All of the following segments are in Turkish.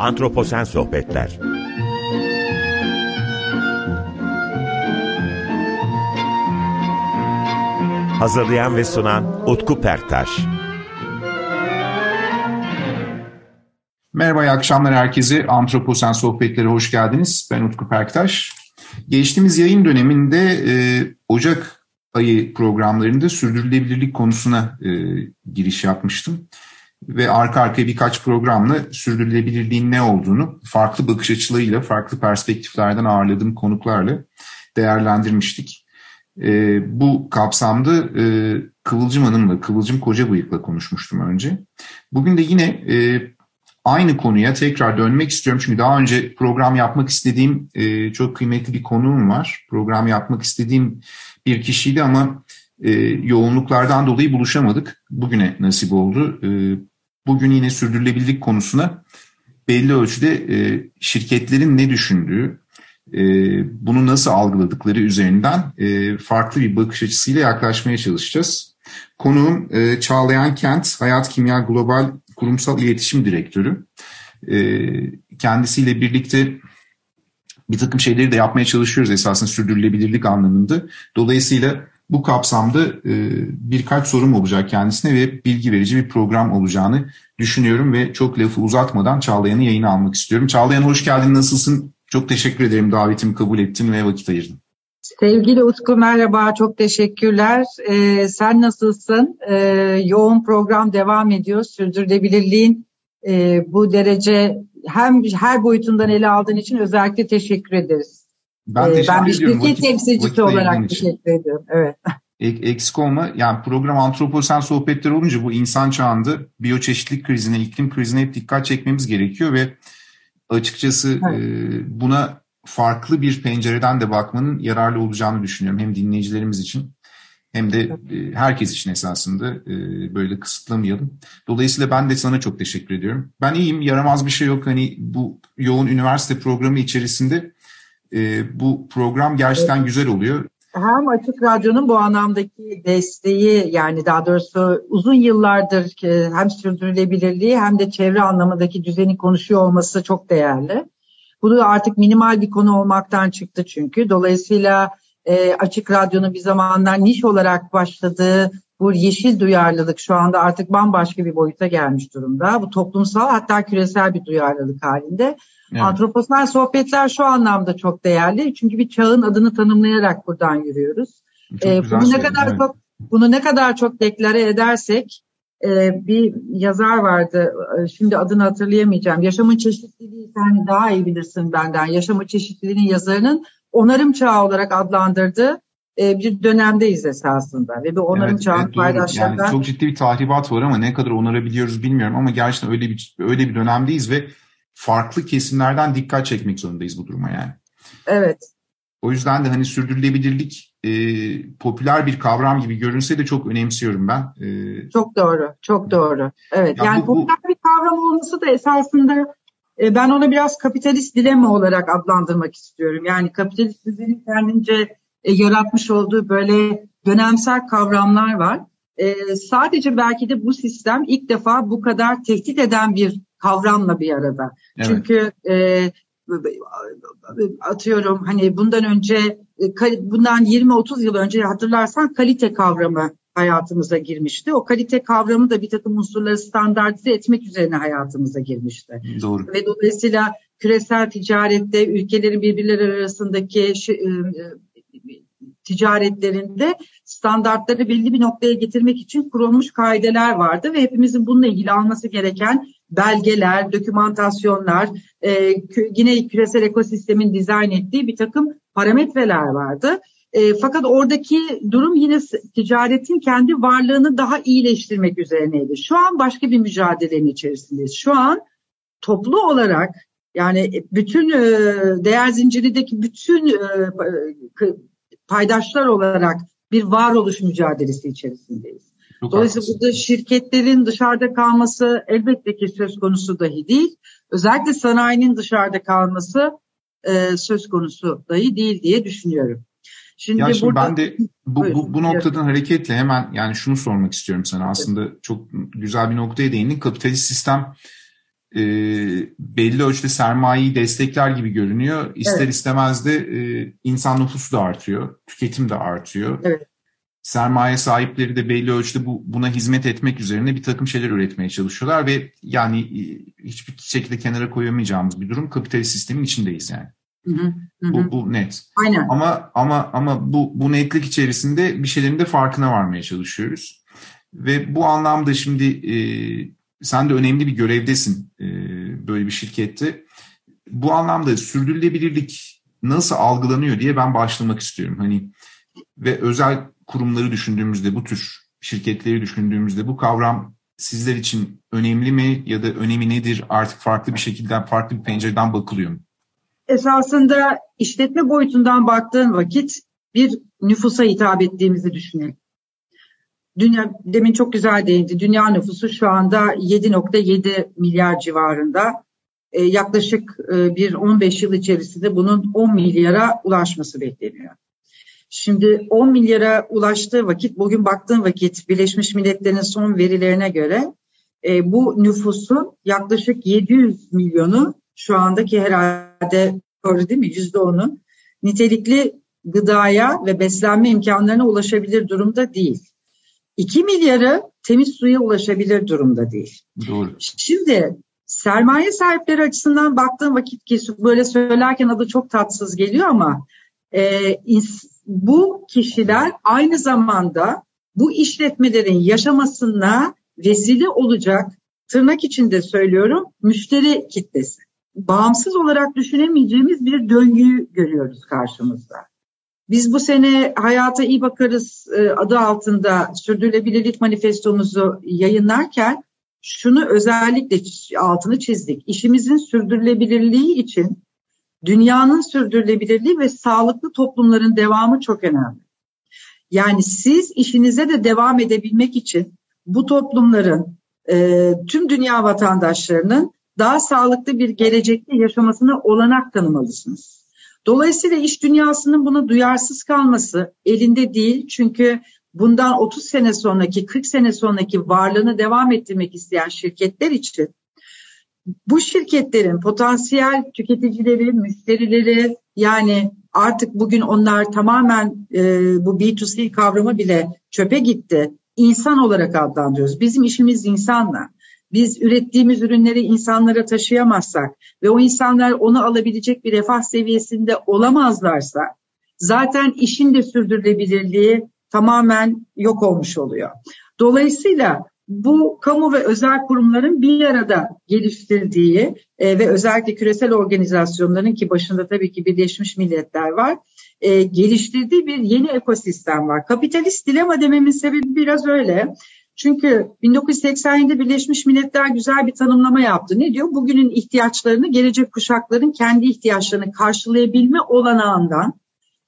Antroposen Sohbetler Hazırlayan ve sunan Utku Perktaş Merhaba, iyi akşamlar herkese. Antroposen Sohbetleri hoş geldiniz. Ben Utku Perktaş. Geçtiğimiz yayın döneminde e, Ocak ayı programlarında sürdürülebilirlik konusuna e, giriş yapmıştım. Ve arka arkaya birkaç programla sürdürülebilirliğin ne olduğunu farklı bakış açılarıyla, farklı perspektiflerden ağırladığım konuklarla değerlendirmiştik. E, bu kapsamda e, Kıvılcım Hanım'la, Kıvılcım Kocabıyık'la konuşmuştum önce. Bugün de yine e, aynı konuya tekrar dönmek istiyorum. Çünkü daha önce program yapmak istediğim e, çok kıymetli bir konuğum var. Program yapmak istediğim bir kişiydi ama e, yoğunluklardan dolayı buluşamadık. Bugüne nasip oldu. E, bugün yine sürdürülebilirlik konusuna belli ölçüde e, şirketlerin ne düşündüğü, e, bunu nasıl algıladıkları üzerinden e, farklı bir bakış açısıyla yaklaşmaya çalışacağız. Konuğum Çağlayan Kent, Hayat Kimya Global Kurumsal İletişim Direktörü. Kendisiyle birlikte bir takım şeyleri de yapmaya çalışıyoruz esasında sürdürülebilirlik anlamında. Dolayısıyla bu kapsamda e, birkaç sorum olacak kendisine ve bilgi verici bir program olacağını düşünüyorum ve çok lafı uzatmadan Çağlayan'ı yayına almak istiyorum. Çağlayan hoş geldin, nasılsın? Çok teşekkür ederim davetimi kabul ettin ve vakit ayırdın. Sevgili Utku merhaba, çok teşekkürler. Ee, sen nasılsın? Ee, yoğun program devam ediyor. Sürdürülebilirliğin e, bu derece hem her boyutundan ele aldığın için özellikle teşekkür ederiz. Ben, teşekkür ben bir şirket temsilcisi olarak teşekkür ediyorum. Evet. Eksik olma. Yani program antroposen sohbetler olunca bu insan çağında biyoçeşitlik krizine, iklim krizine hep dikkat çekmemiz gerekiyor ve açıkçası Evet. e, buna farklı bir pencereden de bakmanın yararlı olacağını düşünüyorum. Hem dinleyicilerimiz için hem de e, herkes için esasında e, böyle kısıtlamayalım. Dolayısıyla ben de sana çok teşekkür ediyorum. Ben iyiyim, yaramaz bir şey yok. Hani bu yoğun üniversite programı içerisinde e, bu program gerçekten güzel oluyor. Hem Açık Radyo'nun bu anlamdaki desteği yani daha doğrusu uzun yıllardır e, hem sürdürülebilirliği hem de çevre anlamındaki düzeni konuşuyor olması çok değerli. Bu da artık minimal bir konu olmaktan çıktı çünkü. Dolayısıyla e, Açık Radyo'nun bir zamanlar niş olarak başladığı bu yeşil duyarlılık şu anda artık bambaşka bir boyuta gelmiş durumda. Bu toplumsal hatta küresel bir duyarlılık halinde. Evet. Antroposal sohbetler şu anlamda çok değerli. Çünkü bir çağın adını tanımlayarak buradan yürüyoruz. Çok Ee, bunu ne kadar evet. çok bunu ne kadar çok deklare edersek e, bir yazar vardı. e, Şimdi adını hatırlayamayacağım. Yaşamın çeşitliliği sen daha iyi bilirsin benden. Yaşamın çeşitliliğinin yazarının onarım çağı olarak adlandırdığı e, bir dönemdeyiz esasında ve bu onarım Evet, çağının evet, paydaşlarından Yani çok ciddi bir tahribat var ama ne kadar onarabiliyoruz bilmiyorum ama gerçekten öyle bir öyle bir dönemdeyiz ve farklı kesimlerden dikkat çekmek zorundayız bu duruma yani. evet O yüzden de hani sürdürülebilirlik e, popüler bir kavram gibi görünse de çok önemsiyorum ben. E, Çok doğru, çok doğru. Evet, Ya yani bu- bu- popüler bir kavram olması da esasında e, ben onu biraz kapitalist dilema olarak adlandırmak istiyorum. Yani kapitalist düzenin kendince e, yaratmış olduğu böyle dönemsel kavramlar var. E, sadece belki de bu sistem ilk defa bu kadar tehdit eden bir kavramla bir arada. evet. Çünkü e, atıyorum hani bundan önce e, bundan 20-30 yıl önce hatırlarsan kalite kavramı hayatımıza girmişti. O kalite kavramı da bir takım unsurları standartize etmek üzerine hayatımıza girmişti. Doğru. Ve dolayısıyla küresel ticarette ülkelerin birbirleri arasındaki şu, e, e, ticaretlerinde standartları belli bir noktaya getirmek için kurulmuş kaideler vardı ve hepimizin bununla ilgili alması gereken belgeler, dokümantasyonlar, e, yine küresel ekosistemin dizayn ettiği bir takım parametreler vardı. E, fakat oradaki durum yine ticaretin kendi varlığını daha iyileştirmek üzerineydi. Şu an başka bir mücadelenin içerisindeyiz. Şu an toplu olarak yani bütün e, değer zincirindeki bütün e, k- paydaşlar olarak bir varoluş mücadelesi içerisindeyiz. Çok Dolayısıyla haklısın. burada şirketlerin dışarıda kalması elbette ki söz konusu dahi değil. Özellikle sanayinin dışarıda kalması e, söz konusu dahi değil diye düşünüyorum. Şimdi, Ya şimdi burada ben de bu, bu, bu noktadan hareketle hemen yani şunu sormak istiyorum sana. Aslında çok güzel bir noktaya değindin. Kapitalist sistem e, belli ölçüde sermayeyi destekler gibi görünüyor. İster evet. istemez de e, insan nüfusu da artıyor, tüketim de artıyor. Evet. Sermaye sahipleri de belli ölçüde bu, buna hizmet etmek üzerine bir takım şeyler üretmeye çalışıyorlar ve yani e, hiçbir şekilde kenara koyamayacağımız bir durum kapitalist sistemin içindeyiz yani. Hı hı, hı. Bu, bu net. Aynen. Ama ama ama bu bu netlik içerisinde bir şeylerin de farkına varmaya çalışıyoruz. Ve bu anlamda şimdi e, sen de önemli bir görevdesin e, böyle bir şirkette. Bu anlamda sürdürülebilirlik nasıl algılanıyor diye ben başlamak istiyorum. Hani ve özel kurumları düşündüğümüzde bu tür şirketleri düşündüğümüzde bu kavram sizler için önemli mi ya da önemi nedir? Artık farklı bir şekilde farklı bir pencereden bakılıyor mu? Esasında işletme boyutundan baktığın vakit bir nüfusa hitap ettiğimizi düşünelim. Dünya demin çok güzel değindi. Dünya nüfusu şu anda 7.7 milyar civarında. Ee, yaklaşık e, bir 15 yıl içerisinde bunun 10 milyara ulaşması bekleniyor. Şimdi 10 milyara ulaştığı vakit, bugün baktığım vakit Birleşmiş Milletler'in son verilerine göre e, bu nüfusun yaklaşık 700 milyonu şu andaki herhalde doğru değil mi? %10'u nitelikli gıdaya ve beslenme imkanlarına ulaşabilir durumda değil. 2 milyarı temiz suya ulaşabilir durumda değil. Doğru. Şimdi sermaye sahipleri açısından baktığım vakit ki böyle söylerken adı çok tatsız geliyor ama e, bu kişiler aynı zamanda bu işletmelerin yaşamasına vesile olacak tırnak içinde söylüyorum müşteri kitlesi. Bağımsız olarak düşünemeyeceğimiz bir döngüyü görüyoruz karşımızda. Biz bu sene Hayata iyi Bakarız e, adı altında sürdürülebilirlik manifestomuzu yayınlarken şunu özellikle altını çizdik. İşimizin sürdürülebilirliği için dünyanın sürdürülebilirliği ve sağlıklı toplumların devamı çok önemli. Yani siz işinize de devam edebilmek için bu toplumların e, tüm dünya vatandaşlarının daha sağlıklı bir gelecekte yaşamasına olanak tanımalısınız. Dolayısıyla iş dünyasının buna duyarsız kalması elinde değil. Çünkü bundan 30 sene sonraki, 40 sene sonraki varlığını devam ettirmek isteyen şirketler için bu şirketlerin potansiyel tüketicileri, müşterileri yani artık bugün onlar tamamen e, bu B2C kavramı bile çöpe gitti. İnsan olarak adlandırıyoruz. Bizim işimiz insanla. Biz ürettiğimiz ürünleri insanlara taşıyamazsak ve o insanlar onu alabilecek bir refah seviyesinde olamazlarsa zaten işin de sürdürülebilirliği tamamen yok olmuş oluyor. Dolayısıyla bu kamu ve özel kurumların bir arada geliştirdiği e, ve özellikle küresel organizasyonların ki başında tabii ki Birleşmiş Milletler var, e, geliştirdiği bir yeni ekosistem var. Kapitalist dilema dememin sebebi biraz öyle. Çünkü 1987'de Birleşmiş Milletler güzel bir tanımlama yaptı. Ne diyor? Bugünün ihtiyaçlarını gelecek kuşakların kendi ihtiyaçlarını karşılayabilme olanağından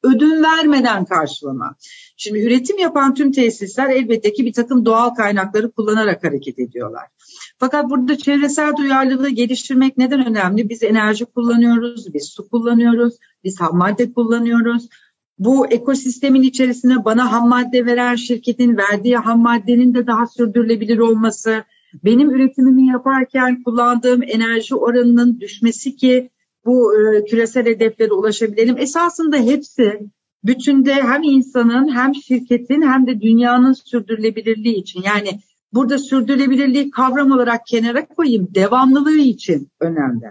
ödün vermeden karşılama. Şimdi üretim yapan tüm tesisler elbette ki bir takım doğal kaynakları kullanarak hareket ediyorlar. Fakat burada çevresel duyarlılığı geliştirmek neden önemli? Biz enerji kullanıyoruz, biz su kullanıyoruz, biz ham madde kullanıyoruz. Bu ekosistemin içerisine bana ham madde veren şirketin verdiği ham maddenin de daha sürdürülebilir olması, benim üretimimi yaparken kullandığım enerji oranının düşmesi ki bu e, küresel hedeflere ulaşabilelim. Esasında hepsi bütünde hem insanın hem şirketin hem de dünyanın sürdürülebilirliği için yani burada sürdürülebilirliği kavram olarak kenara koyayım devamlılığı için önemli.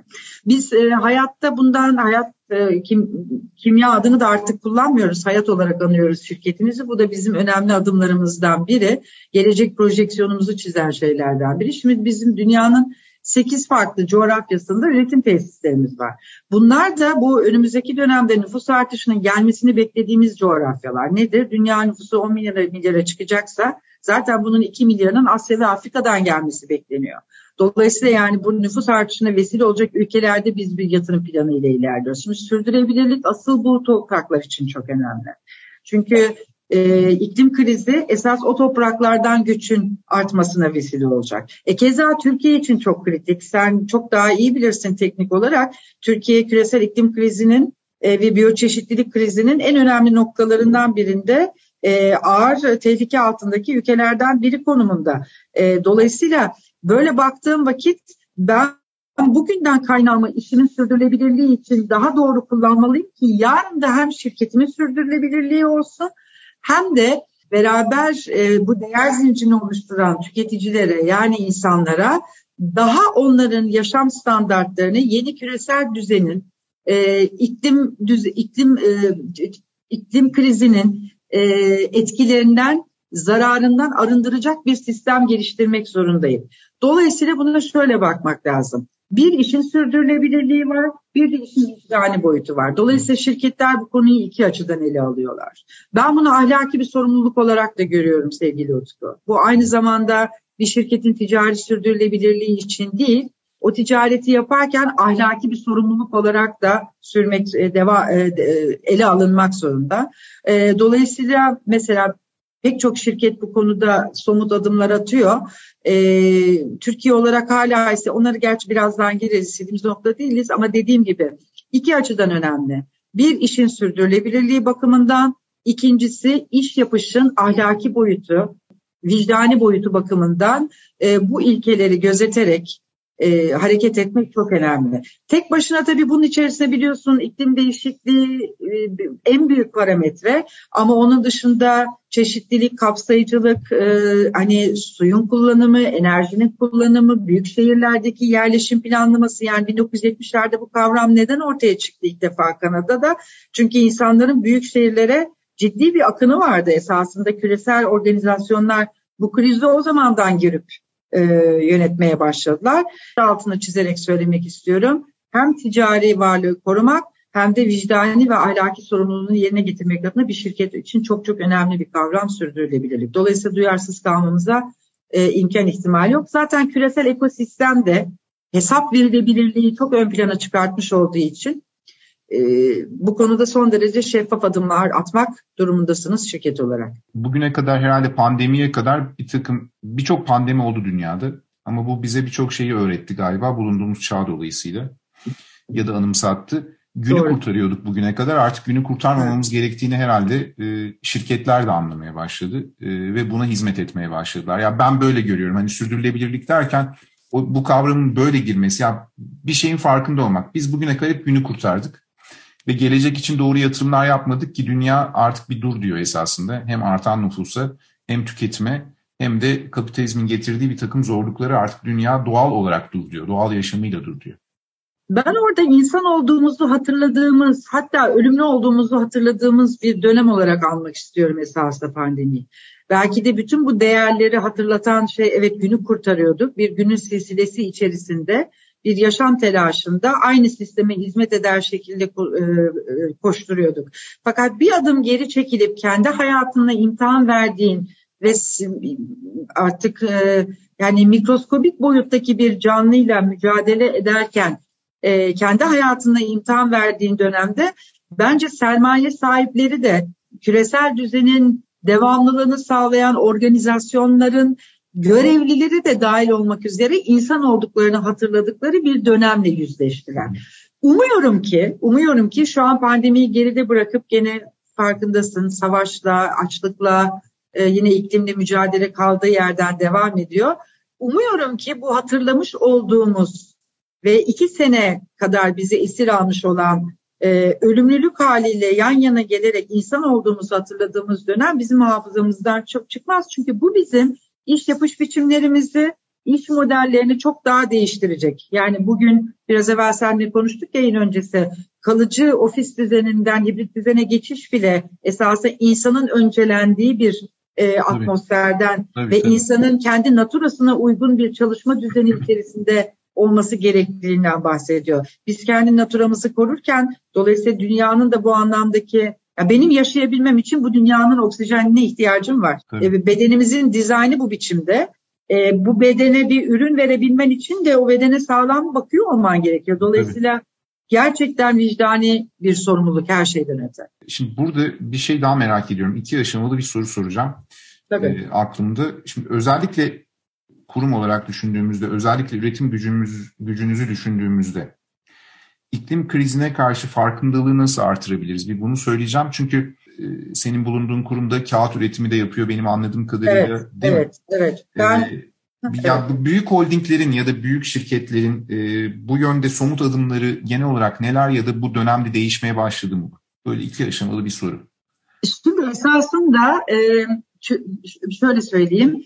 Biz e, hayatta bundan hayat e, kim, kimya adını da artık kullanmıyoruz. Hayat olarak anıyoruz şirketimizi. Bu da bizim önemli adımlarımızdan biri. Gelecek projeksiyonumuzu çizen şeylerden biri. Şimdi bizim dünyanın 8 farklı coğrafyasında üretim tesislerimiz var. Bunlar da bu önümüzdeki dönemde nüfus artışının gelmesini beklediğimiz coğrafyalar. Nedir? Dünya nüfusu 10 milyara, milyara çıkacaksa zaten bunun 2 milyarının Asya ve Afrika'dan gelmesi bekleniyor. Dolayısıyla yani bu nüfus artışına vesile olacak ülkelerde biz bir yatırım planı ile ilerliyoruz. Şimdi sürdürülebilirlik asıl bu topraklar için çok önemli. Çünkü e, iklim krizi esas o topraklardan göçün artmasına vesile olacak. E, keza Türkiye için çok kritik. Sen çok daha iyi bilirsin teknik olarak. Türkiye küresel iklim krizinin e, ve biyoçeşitlilik krizinin en önemli noktalarından birinde e, ağır tehlike altındaki ülkelerden biri konumunda. E, dolayısıyla böyle baktığım vakit ben bugünden kaynağımı işimin sürdürülebilirliği için daha doğru kullanmalıyım ki yarın da hem şirketimin sürdürülebilirliği olsun hem de beraber e, bu değer zincirini oluşturan tüketicilere yani insanlara daha onların yaşam standartlarını yeni küresel düzenin e, iklim düz, iklim e, iklim krizinin e, etkilerinden zararından arındıracak bir sistem geliştirmek zorundayım. Dolayısıyla buna şöyle bakmak lazım. Bir işin sürdürülebilirliği var, bir de işin vicdani boyutu var. Dolayısıyla şirketler bu konuyu iki açıdan ele alıyorlar. Ben bunu ahlaki bir sorumluluk olarak da görüyorum sevgili Utku. Bu aynı zamanda bir şirketin ticari sürdürülebilirliği için değil, o ticareti yaparken ahlaki bir sorumluluk olarak da sürmek e, deva, e, ele alınmak zorunda. E, dolayısıyla mesela pek çok şirket bu konuda somut adımlar atıyor. Türkiye olarak hala ise onları gerçi birazdan gireriz istediğimiz nokta değiliz ama dediğim gibi iki açıdan önemli. Bir işin sürdürülebilirliği bakımından, ikincisi iş yapışın ahlaki boyutu, vicdani boyutu bakımından bu ilkeleri gözeterek e, hareket etmek çok önemli. Tek başına tabii bunun içerisinde biliyorsun iklim değişikliği e, en büyük parametre ama onun dışında çeşitlilik, kapsayıcılık, e, hani suyun kullanımı, enerjinin kullanımı, büyük şehirlerdeki yerleşim planlaması yani 1970'lerde bu kavram neden ortaya çıktı ilk defa Kanada'da? Çünkü insanların büyük şehirlere ciddi bir akını vardı esasında küresel organizasyonlar bu krizi o zamandan girip e, yönetmeye başladılar. Altını çizerek söylemek istiyorum. Hem ticari varlığı korumak hem de vicdani ve ahlaki sorumluluğunu yerine getirmek adına bir şirket için çok çok önemli bir kavram sürdürülebilirlik. Dolayısıyla duyarsız kalmamıza e, imkan ihtimal yok. Zaten küresel ekosistem de hesap verilebilirliği çok ön plana çıkartmış olduğu için e, bu konuda son derece şeffaf adımlar atmak durumundasınız şirket olarak. Bugüne kadar herhalde pandemiye kadar bir takım birçok pandemi oldu dünyada ama bu bize birçok şeyi öğretti galiba bulunduğumuz çağ dolayısıyla ya da anımsattı. Günü Doğru. kurtarıyorduk bugüne kadar artık günü kurtarmamamız evet. gerektiğini herhalde e, şirketler de anlamaya başladı e, ve buna hizmet etmeye başladılar. Ya ben böyle görüyorum hani sürdürülebilirlik derken o, bu kavramın böyle girmesi ya bir şeyin farkında olmak. Biz bugüne kadar hep günü kurtardık ve gelecek için doğru yatırımlar yapmadık ki dünya artık bir dur diyor esasında. Hem artan nüfusa hem tüketime hem de kapitalizmin getirdiği bir takım zorlukları artık dünya doğal olarak dur diyor. Doğal yaşamıyla dur diyor. Ben orada insan olduğumuzu hatırladığımız, hatta ölümlü olduğumuzu hatırladığımız bir dönem olarak almak istiyorum esasında pandemiyi. Belki de bütün bu değerleri hatırlatan şey evet günü kurtarıyorduk. Bir günün silsilesi içerisinde bir yaşam telaşında aynı sisteme hizmet eder şekilde e, e, koşturuyorduk. Fakat bir adım geri çekilip kendi hayatına imtihan verdiğin ve artık e, yani mikroskobik boyuttaki bir canlıyla mücadele ederken kendi hayatına imtihan verdiğin dönemde bence sermaye sahipleri de küresel düzenin devamlılığını sağlayan organizasyonların görevlileri de dahil olmak üzere insan olduklarını hatırladıkları bir dönemle yüzleştiler. Umuyorum ki, umuyorum ki şu an pandemiyi geride bırakıp gene farkındasın savaşla, açlıkla, e, yine iklimle mücadele kaldığı yerden devam ediyor. Umuyorum ki bu hatırlamış olduğumuz ve iki sene kadar bize esir almış olan e, ölümlülük haliyle yan yana gelerek insan olduğumuzu hatırladığımız dönem bizim hafızamızdan çok çıkmaz. Çünkü bu bizim iş yapış biçimlerimizi, iş modellerini çok daha değiştirecek. Yani bugün biraz evvel seninle konuştuk yayın öncesi kalıcı ofis düzeninden hibrit düzene geçiş bile esasında insanın öncelendiği bir e, atmosferden tabii, ve tabii. insanın kendi naturasına uygun bir çalışma düzeni içerisinde olması gerektiğinden bahsediyor. Biz kendi naturamızı korurken dolayısıyla dünyanın da bu anlamdaki ya benim yaşayabilmem için bu dünyanın oksijenine ihtiyacım var. E, bedenimizin dizaynı bu biçimde. E, bu bedene bir ürün verebilmen için de o bedene sağlam bakıyor olman gerekiyor. Dolayısıyla Tabii. gerçekten vicdani bir sorumluluk her şeyden öte. Şimdi burada bir şey daha merak ediyorum. İki aşamalı bir soru soracağım. Tabii. E, aklımda. Şimdi özellikle kurum olarak düşündüğümüzde, özellikle üretim gücümüz, gücünüzü düşündüğümüzde iklim krizine karşı farkındalığı nasıl artırabiliriz? Bir bunu söyleyeceğim çünkü e, senin bulunduğun kurumda kağıt üretimi de yapıyor benim anladığım kadarıyla. Evet, değil evet, mi? evet. Ben ee, Ya bu büyük holdinglerin ya da büyük şirketlerin e, bu yönde somut adımları genel olarak neler ya da bu dönemde değişmeye başladı mı? Böyle iki aşamalı bir soru. Şimdi esasında e, şöyle söyleyeyim.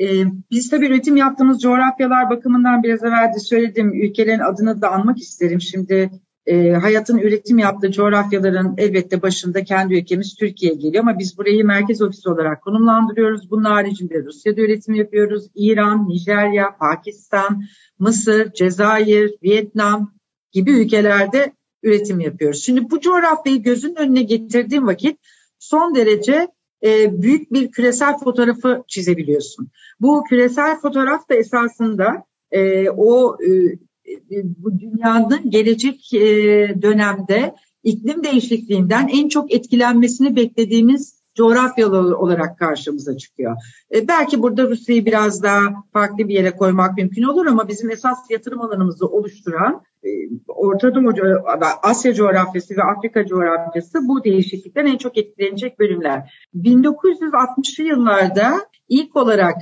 E, biz tabii üretim yaptığımız coğrafyalar bakımından biraz evvel de söyledim. Ülkelerin adını da anmak isterim. Şimdi e, hayatın üretim yaptığı coğrafyaların elbette başında kendi ülkemiz Türkiye geliyor ama biz burayı merkez ofisi olarak konumlandırıyoruz. Bunun haricinde Rusya'da üretim yapıyoruz. İran, Nijerya, Pakistan, Mısır, Cezayir, Vietnam gibi ülkelerde üretim yapıyoruz. Şimdi bu coğrafyayı gözün önüne getirdiğim vakit son derece e, büyük bir küresel fotoğrafı çizebiliyorsun. Bu küresel fotoğraf da esasında e, o e, bu dünyanın gelecek dönemde iklim değişikliğinden en çok etkilenmesini beklediğimiz coğrafyalı olarak karşımıza çıkıyor. E, belki burada Rusya'yı biraz daha farklı bir yere koymak mümkün olur ama bizim esas yatırım alanımızı oluşturan Orta Doğu, Asya coğrafyası ve Afrika coğrafyası bu değişiklikten en çok etkilenecek bölümler. 1960'lı yıllarda ilk olarak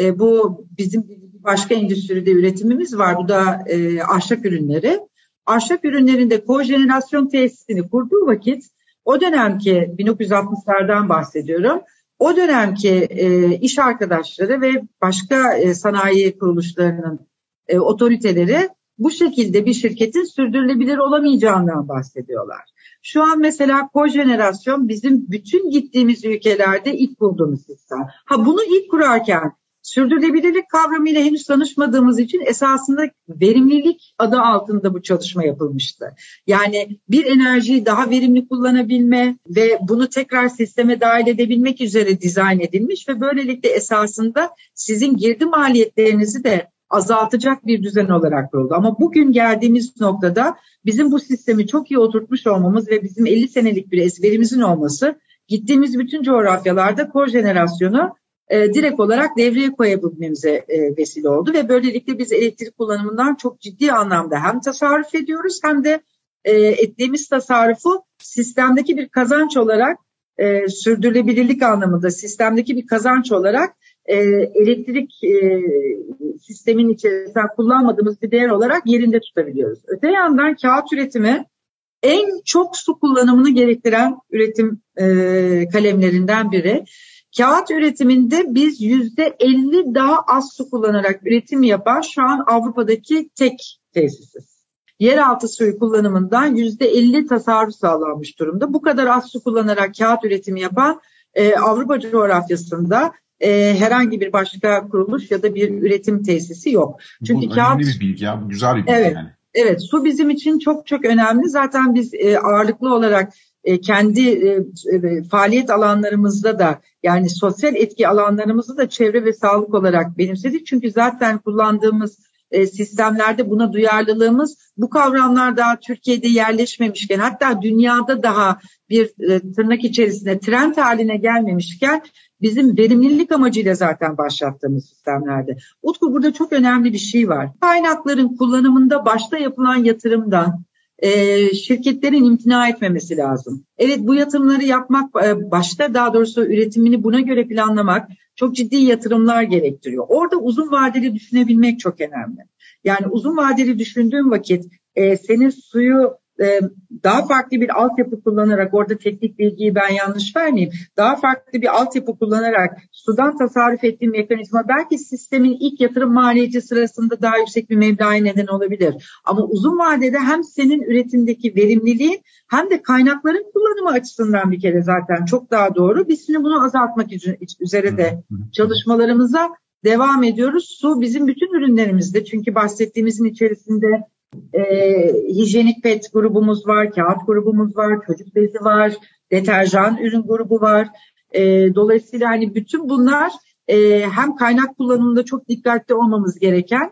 e, bu bizim başka endüstride üretimimiz var. Bu da e, ahşap ürünleri. Ahşap ürünlerinde kojenerasyon tesisini kurduğu vakit o dönemki 1960'lardan bahsediyorum. O dönemki e, iş arkadaşları ve başka e, sanayi kuruluşlarının e, otoriteleri bu şekilde bir şirketin sürdürülebilir olamayacağından bahsediyorlar. Şu an mesela kojenerasyon bizim bütün gittiğimiz ülkelerde ilk bulduğumuz sistem. Ha bunu ilk kurarken Sürdürülebilirlik kavramıyla henüz tanışmadığımız için esasında verimlilik adı altında bu çalışma yapılmıştı. Yani bir enerjiyi daha verimli kullanabilme ve bunu tekrar sisteme dahil edebilmek üzere dizayn edilmiş ve böylelikle esasında sizin girdi maliyetlerinizi de azaltacak bir düzen olarak kuruldu. Ama bugün geldiğimiz noktada bizim bu sistemi çok iyi oturtmuş olmamız ve bizim 50 senelik bir ezberimizin olması gittiğimiz bütün coğrafyalarda kojenerasyonu e, direkt olarak devreye koyabilmemize e, vesile oldu ve böylelikle biz elektrik kullanımından çok ciddi anlamda hem tasarruf ediyoruz hem de e, ettiğimiz tasarrufu sistemdeki bir kazanç olarak e, sürdürülebilirlik anlamında sistemdeki bir kazanç olarak e, elektrik e, sistemin içerisinde kullanmadığımız bir değer olarak yerinde tutabiliyoruz. Öte yandan kağıt üretimi en çok su kullanımını gerektiren üretim e, kalemlerinden biri. Kağıt üretiminde biz yüzde 50 daha az su kullanarak üretim yapan şu an Avrupa'daki tek tesisiz. Yeraltı suyu kullanımından yüzde 50 tasarruf sağlanmış durumda. Bu kadar az su kullanarak kağıt üretimi yapan e, Avrupa coğrafyasında e, herhangi bir başka kuruluş ya da bir üretim tesisi yok. Çünkü bu kağıt önemli bir bilgi ya, bu güzel bir bilgi evet, yani. Evet, su bizim için çok çok önemli. Zaten biz e, ağırlıklı olarak e, kendi e, e, faaliyet alanlarımızda da yani sosyal etki alanlarımızda da çevre ve sağlık olarak benimsedik. Çünkü zaten kullandığımız sistemlerde buna duyarlılığımız bu kavramlar daha Türkiye'de yerleşmemişken hatta dünyada daha bir tırnak içerisinde trend haline gelmemişken bizim verimlilik amacıyla zaten başlattığımız sistemlerde. Utku burada çok önemli bir şey var. Kaynakların kullanımında başta yapılan yatırımdan e, şirketlerin imtina etmemesi lazım. Evet bu yatırımları yapmak e, başta daha doğrusu üretimini buna göre planlamak çok ciddi yatırımlar gerektiriyor. Orada uzun vadeli düşünebilmek çok önemli. Yani uzun vadeli düşündüğün vakit e, senin suyu e, daha farklı bir altyapı kullanarak orada teknik bilgiyi ben yanlış vermeyeyim. Daha farklı bir altyapı kullanarak sudan tasarruf ettiğin mekanizma belki sistemin ilk yatırım maliyeti sırasında daha yüksek bir meblağa neden olabilir. Ama uzun vadede hem senin üretimdeki verimliliğin hem de kaynakların kullanımı açısından bir kere zaten çok daha doğru. Biz şimdi bunu azaltmak üzere de çalışmalarımıza devam ediyoruz. Su bizim bütün ürünlerimizde çünkü bahsettiğimizin içerisinde e, hijyenik pet grubumuz var, kağıt grubumuz var, çocuk bezi var, deterjan ürün grubu var. E, dolayısıyla hani bütün bunlar e, hem kaynak kullanımında çok dikkatli olmamız gereken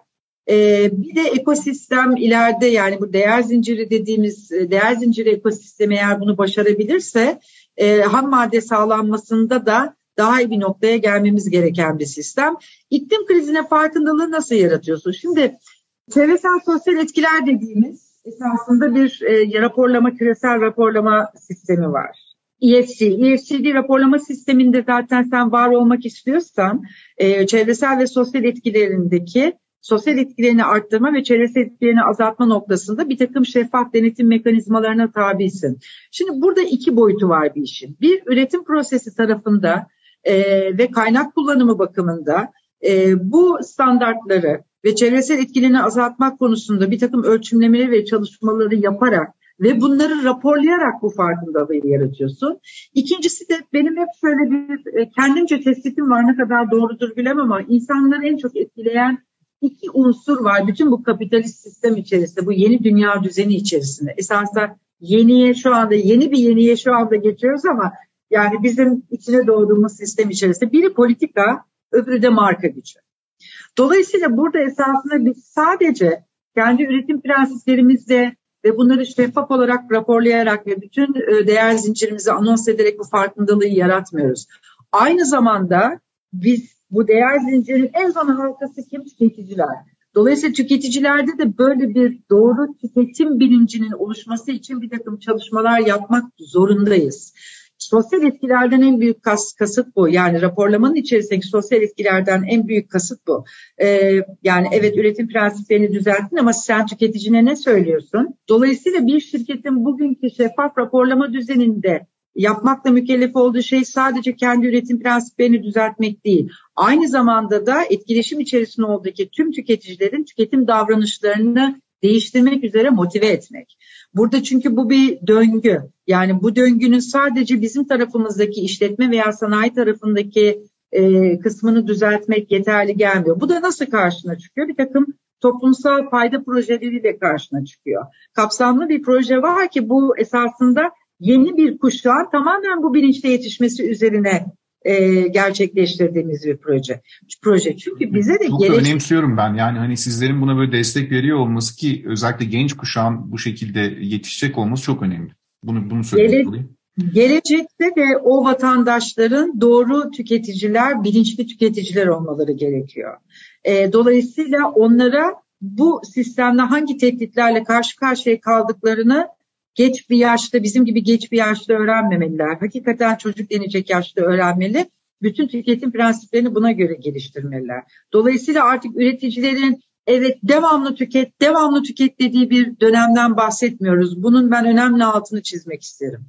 e, bir de ekosistem ileride yani bu değer zinciri dediğimiz e, değer zinciri ekosistemi eğer bunu başarabilirse e, ham madde sağlanmasında da daha iyi bir noktaya gelmemiz gereken bir sistem. İklim krizine farkındalığı nasıl yaratıyorsun? Şimdi Çevresel sosyal etkiler dediğimiz esasında bir e, raporlama, küresel raporlama sistemi var. ESG, ESG raporlama sisteminde zaten sen var olmak istiyorsan e, çevresel ve sosyal etkilerindeki sosyal etkilerini arttırma ve çevresel etkilerini azaltma noktasında bir takım şeffaf denetim mekanizmalarına tabisin. Şimdi burada iki boyutu var bir işin. Bir üretim prosesi tarafında e, ve kaynak kullanımı bakımında e, bu standartları ve çevresel etkilerini azaltmak konusunda bir takım ölçümlemeleri ve çalışmaları yaparak ve bunları raporlayarak bu farkındalığı yaratıyorsun. İkincisi de benim hep şöyle bir e, kendimce tespitim var ne kadar doğrudur bilemem ama insanları en çok etkileyen iki unsur var bütün bu kapitalist sistem içerisinde, bu yeni dünya düzeni içerisinde. Esasında yeniye şu anda, yeni bir yeniye şu anda geçiyoruz ama yani bizim içine doğduğumuz sistem içerisinde biri politika, öbürü de marka gücü. Dolayısıyla burada esasında biz sadece kendi üretim prensiplerimizle ve bunları şeffaf olarak raporlayarak ve bütün e, değer zincirimizi anons ederek bu farkındalığı yaratmıyoruz. Aynı zamanda biz bu değer zincirinin en ana halkası kim? Tüketiciler. Dolayısıyla tüketicilerde de böyle bir doğru tüketim bilincinin oluşması için bir takım çalışmalar yapmak zorundayız. Sosyal etkilerden en büyük kas, kasıt bu. Yani raporlamanın içerisindeki sosyal etkilerden en büyük kasıt bu. Ee, yani evet üretim prensiplerini düzelttin ama sen tüketicine ne söylüyorsun? Dolayısıyla bir şirketin bugünkü şeffaf raporlama düzeninde yapmakla mükellef olduğu şey sadece kendi üretim prensiplerini düzeltmek değil. Aynı zamanda da etkileşim içerisinde olduğu tüm tüketicilerin tüketim davranışlarını değiştirmek üzere motive etmek. Burada çünkü bu bir döngü. Yani bu döngünün sadece bizim tarafımızdaki işletme veya sanayi tarafındaki e, kısmını düzeltmek yeterli gelmiyor. Bu da nasıl karşına çıkıyor? Bir takım toplumsal fayda projeleriyle karşına çıkıyor. Kapsamlı bir proje var ki bu esasında yeni bir kuşağın tamamen bu bilinçle yetişmesi üzerine e, gerçekleştirdiğimiz bir proje. Proje çünkü bize de Çok gerek... önemsiyorum ben. Yani hani sizlerin buna böyle destek veriyor olması ki özellikle genç kuşağın bu şekilde yetişecek olması çok önemli. Bunu bunu söylemek Gele... Gelecekte de o vatandaşların doğru tüketiciler, bilinçli tüketiciler olmaları gerekiyor. E, dolayısıyla onlara bu sistemde hangi tehditlerle karşı karşıya kaldıklarını geç bir yaşta bizim gibi geç bir yaşta öğrenmemeliler. Hakikaten çocuk denecek yaşta öğrenmeli. Bütün tüketim prensiplerini buna göre geliştirmeliler. Dolayısıyla artık üreticilerin evet devamlı tüket, devamlı tüket dediği bir dönemden bahsetmiyoruz. Bunun ben önemli altını çizmek isterim.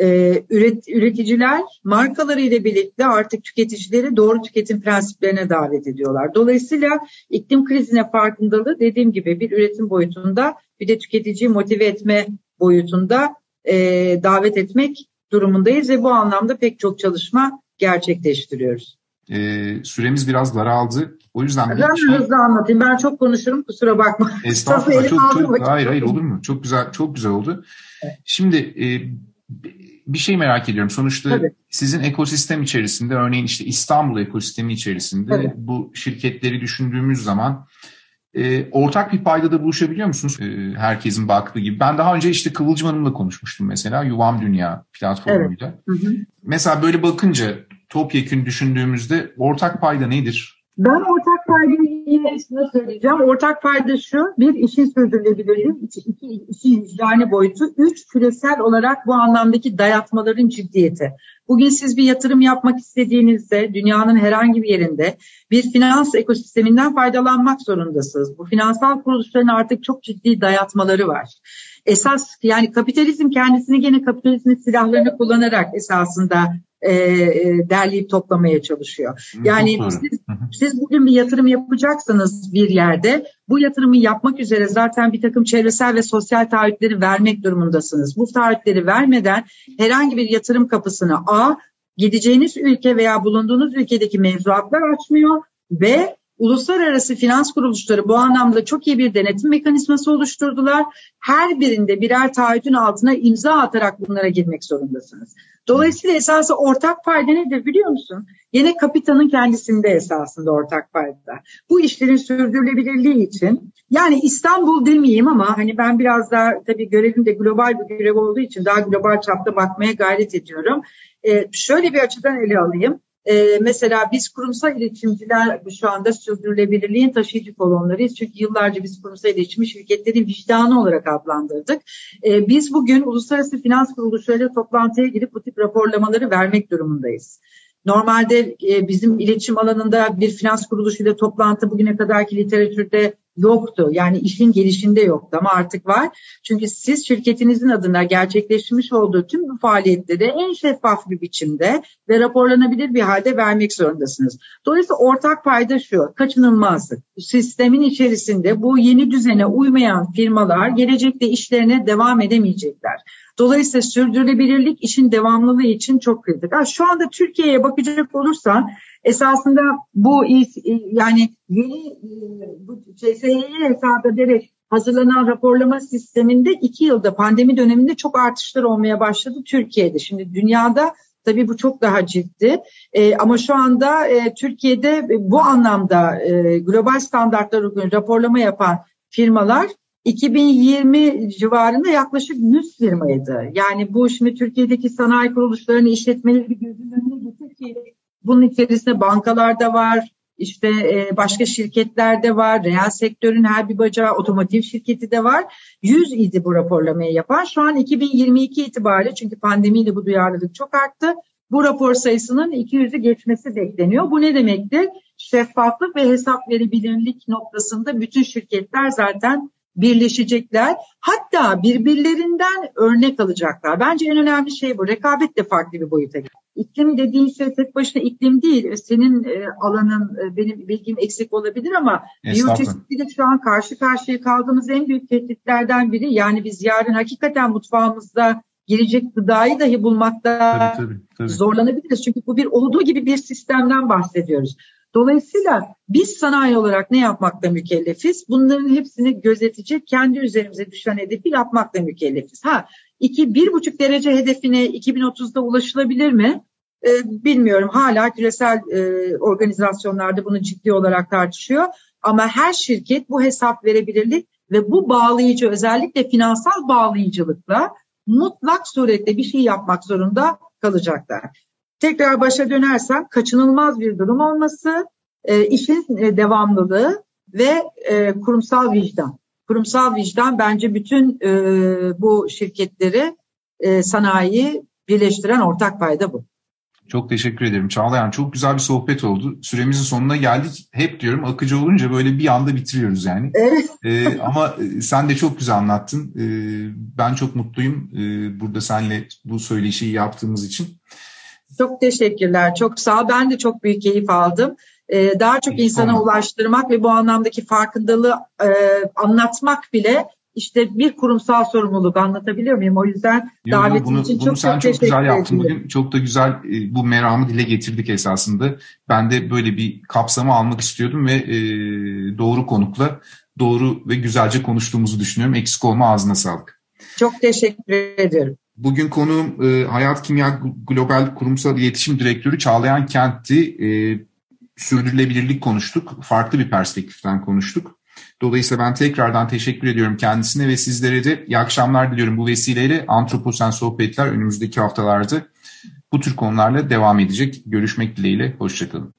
Ee, üret, üreticiler markaları ile birlikte artık tüketicileri doğru tüketim prensiplerine davet ediyorlar. Dolayısıyla iklim krizine farkındalığı dediğim gibi bir üretim boyutunda bir de tüketiciyi motive etme boyutunda e, davet etmek durumundayız ve bu anlamda pek çok çalışma gerçekleştiriyoruz. E, süremiz biraz daraldı. O yüzden ben şey... hızlı anlatayım. Ben çok konuşurum. Kusura bakma. Estağfurullah. çok, çok, hayır hayır olur mu? Çok güzel çok güzel oldu. Evet. Şimdi e, bir şey merak ediyorum. Sonuçta Tabii. sizin ekosistem içerisinde örneğin işte İstanbul ekosistemi içerisinde Tabii. bu şirketleri düşündüğümüz zaman e, ortak bir paydada buluşabiliyor musunuz? E, herkesin baktığı gibi. Ben daha önce işte Kıvılcım Hanım'la konuşmuştum mesela Yuvam Dünya platformuyla. Evet. Hı hı. Mesela böyle bakınca topyekün düşündüğümüzde ortak payda nedir? Ben ortak paydayı yine söyleyeceğim. Ortak payda şu, bir işin sürdürülebilirliği, iki, iki işin vicdani boyutu, üç küresel olarak bu anlamdaki dayatmaların ciddiyeti. Bugün siz bir yatırım yapmak istediğinizde dünyanın herhangi bir yerinde bir finans ekosisteminden faydalanmak zorundasınız. Bu finansal kuruluşların artık çok ciddi dayatmaları var. Esas yani kapitalizm kendisini gene kapitalizmin silahlarını kullanarak esasında e, e, derleyip toplamaya çalışıyor. Yani siz, siz bugün bir yatırım yapacaksanız bir yerde bu yatırımı yapmak üzere zaten bir takım çevresel ve sosyal taahhütleri vermek durumundasınız. Bu taahhütleri vermeden herhangi bir yatırım kapısını A gideceğiniz ülke veya bulunduğunuz ülkedeki mevzuatlar açmıyor ve Uluslararası finans kuruluşları bu anlamda çok iyi bir denetim mekanizması oluşturdular. Her birinde birer taahhütün altına imza atarak bunlara girmek zorundasınız. Dolayısıyla esası ortak payda nedir biliyor musun? Yine kapitanın kendisinde esasında ortak payda. Bu işlerin sürdürülebilirliği için yani İstanbul demeyeyim ama hani ben biraz daha tabii görevim de global bir görev olduğu için daha global çapta bakmaya gayret ediyorum. Ee, şöyle bir açıdan ele alayım. Ee, mesela biz kurumsal iletişimciler şu anda sürdürülebilirliğin taşıyıcı kolonlarıyız. Çünkü yıllarca biz kurumsal iletişim şirketlerin vicdanı olarak adlandırdık. Ee, biz bugün uluslararası finans kuruluşlarıyla toplantıya girip bu tip raporlamaları vermek durumundayız. Normalde e, bizim iletişim alanında bir finans kuruluşuyla toplantı bugüne kadarki literatürde yoktu. Yani işin gelişinde yoktu ama artık var. Çünkü siz şirketinizin adına gerçekleşmiş olduğu tüm bu faaliyetleri en şeffaf bir biçimde ve raporlanabilir bir halde vermek zorundasınız. Dolayısıyla ortak payda şu, kaçınılmazlık. Sistemin içerisinde bu yeni düzene uymayan firmalar gelecekte işlerine devam edemeyecekler. Dolayısıyla sürdürülebilirlik işin devamlılığı için çok kritik. şu anda Türkiye'ye bakacak olursan esasında bu yani yeni e, bu CSY'yi hesap ederek hazırlanan raporlama sisteminde iki yılda pandemi döneminde çok artışlar olmaya başladı Türkiye'de. Şimdi dünyada tabii bu çok daha ciddi e, ama şu anda e, Türkiye'de bu anlamda e, global standartlar uygun raporlama yapan firmalar 2020 civarında yaklaşık 100 firmaydı. Yani bu şimdi Türkiye'deki sanayi kuruluşlarını işletmeleri bir gözünün önüne getir ki bunun içerisinde bankalar da var, işte e, başka şirketler de var, reel sektörün her bir bacağı, otomotiv şirketi de var. 100 idi bu raporlamayı yapan. Şu an 2022 itibariyle çünkü pandemiyle bu duyarlılık çok arttı. Bu rapor sayısının 200'ü geçmesi bekleniyor. Bu ne demektir? Şeffaflık ve hesap verebilirlik noktasında bütün şirketler zaten birleşecekler. Hatta birbirlerinden örnek alacaklar. Bence en önemli şey bu. Rekabet de farklı bir boyuta geliyor. İklim dediğin şey tek başına iklim değil. Senin e, alanın, e, benim bilgim eksik olabilir ama biyoçeşitlilik şu an karşı karşıya kaldığımız en büyük tehditlerden biri. Yani biz yarın hakikaten mutfağımızda gelecek gıdayı dahi bulmakta tabii, tabii, tabii. zorlanabiliriz. Çünkü bu bir olduğu gibi bir sistemden bahsediyoruz. Dolayısıyla biz sanayi olarak ne yapmakla mükellefiz? Bunların hepsini gözetecek, kendi üzerimize düşen hedefi yapmakla mükellefiz. Ha, 2-1,5 derece hedefine 2030'da ulaşılabilir mi? Ee, bilmiyorum. Hala küresel e, organizasyonlarda bunu ciddi olarak tartışıyor. Ama her şirket bu hesap verebilirlik ve bu bağlayıcı özellikle finansal bağlayıcılıkla mutlak surette bir şey yapmak zorunda kalacaklar. Tekrar başa dönersem kaçınılmaz bir durum olması, e, işin e, devamlılığı ve e, kurumsal vicdan. Kurumsal vicdan bence bütün e, bu şirketleri, e, sanayiyi birleştiren ortak payda bu. Çok teşekkür ederim Çağlayan. Çok güzel bir sohbet oldu. Süremizin sonuna geldik. Hep diyorum akıcı olunca böyle bir anda bitiriyoruz yani. Evet. ee, ama e, sen de çok güzel anlattın. Ee, ben çok mutluyum ee, burada seninle bu söyleşiyi yaptığımız için. Çok teşekkürler. Çok sağ ol. Ben de çok büyük keyif aldım. Ee, daha çok insana ulaştırmak ve bu anlamdaki farkındalığı e, anlatmak bile işte bir kurumsal sorumluluk anlatabiliyor muyum? O yüzden Yo, davetin bunu, için bunu çok sen çok, çok güzel yaptın bugün. Çok da güzel e, bu meramı dile getirdik esasında. Ben de böyle bir kapsamı almak istiyordum ve e, doğru konukla doğru ve güzelce konuştuğumuzu düşünüyorum. Eksik olma ağzına sağlık. Çok teşekkür ederim. Bugün konuğum e, Hayat Kimya Global Kurumsal İletişim Direktörü Çağlayan Kent'ti. E, sürdürülebilirlik konuştuk. Farklı bir perspektiften konuştuk. Dolayısıyla ben tekrardan teşekkür ediyorum kendisine ve sizlere de iyi akşamlar diliyorum bu vesileyle. Antroposen Sohbetler önümüzdeki haftalarda bu tür konularla devam edecek. Görüşmek dileğiyle. Hoşçakalın.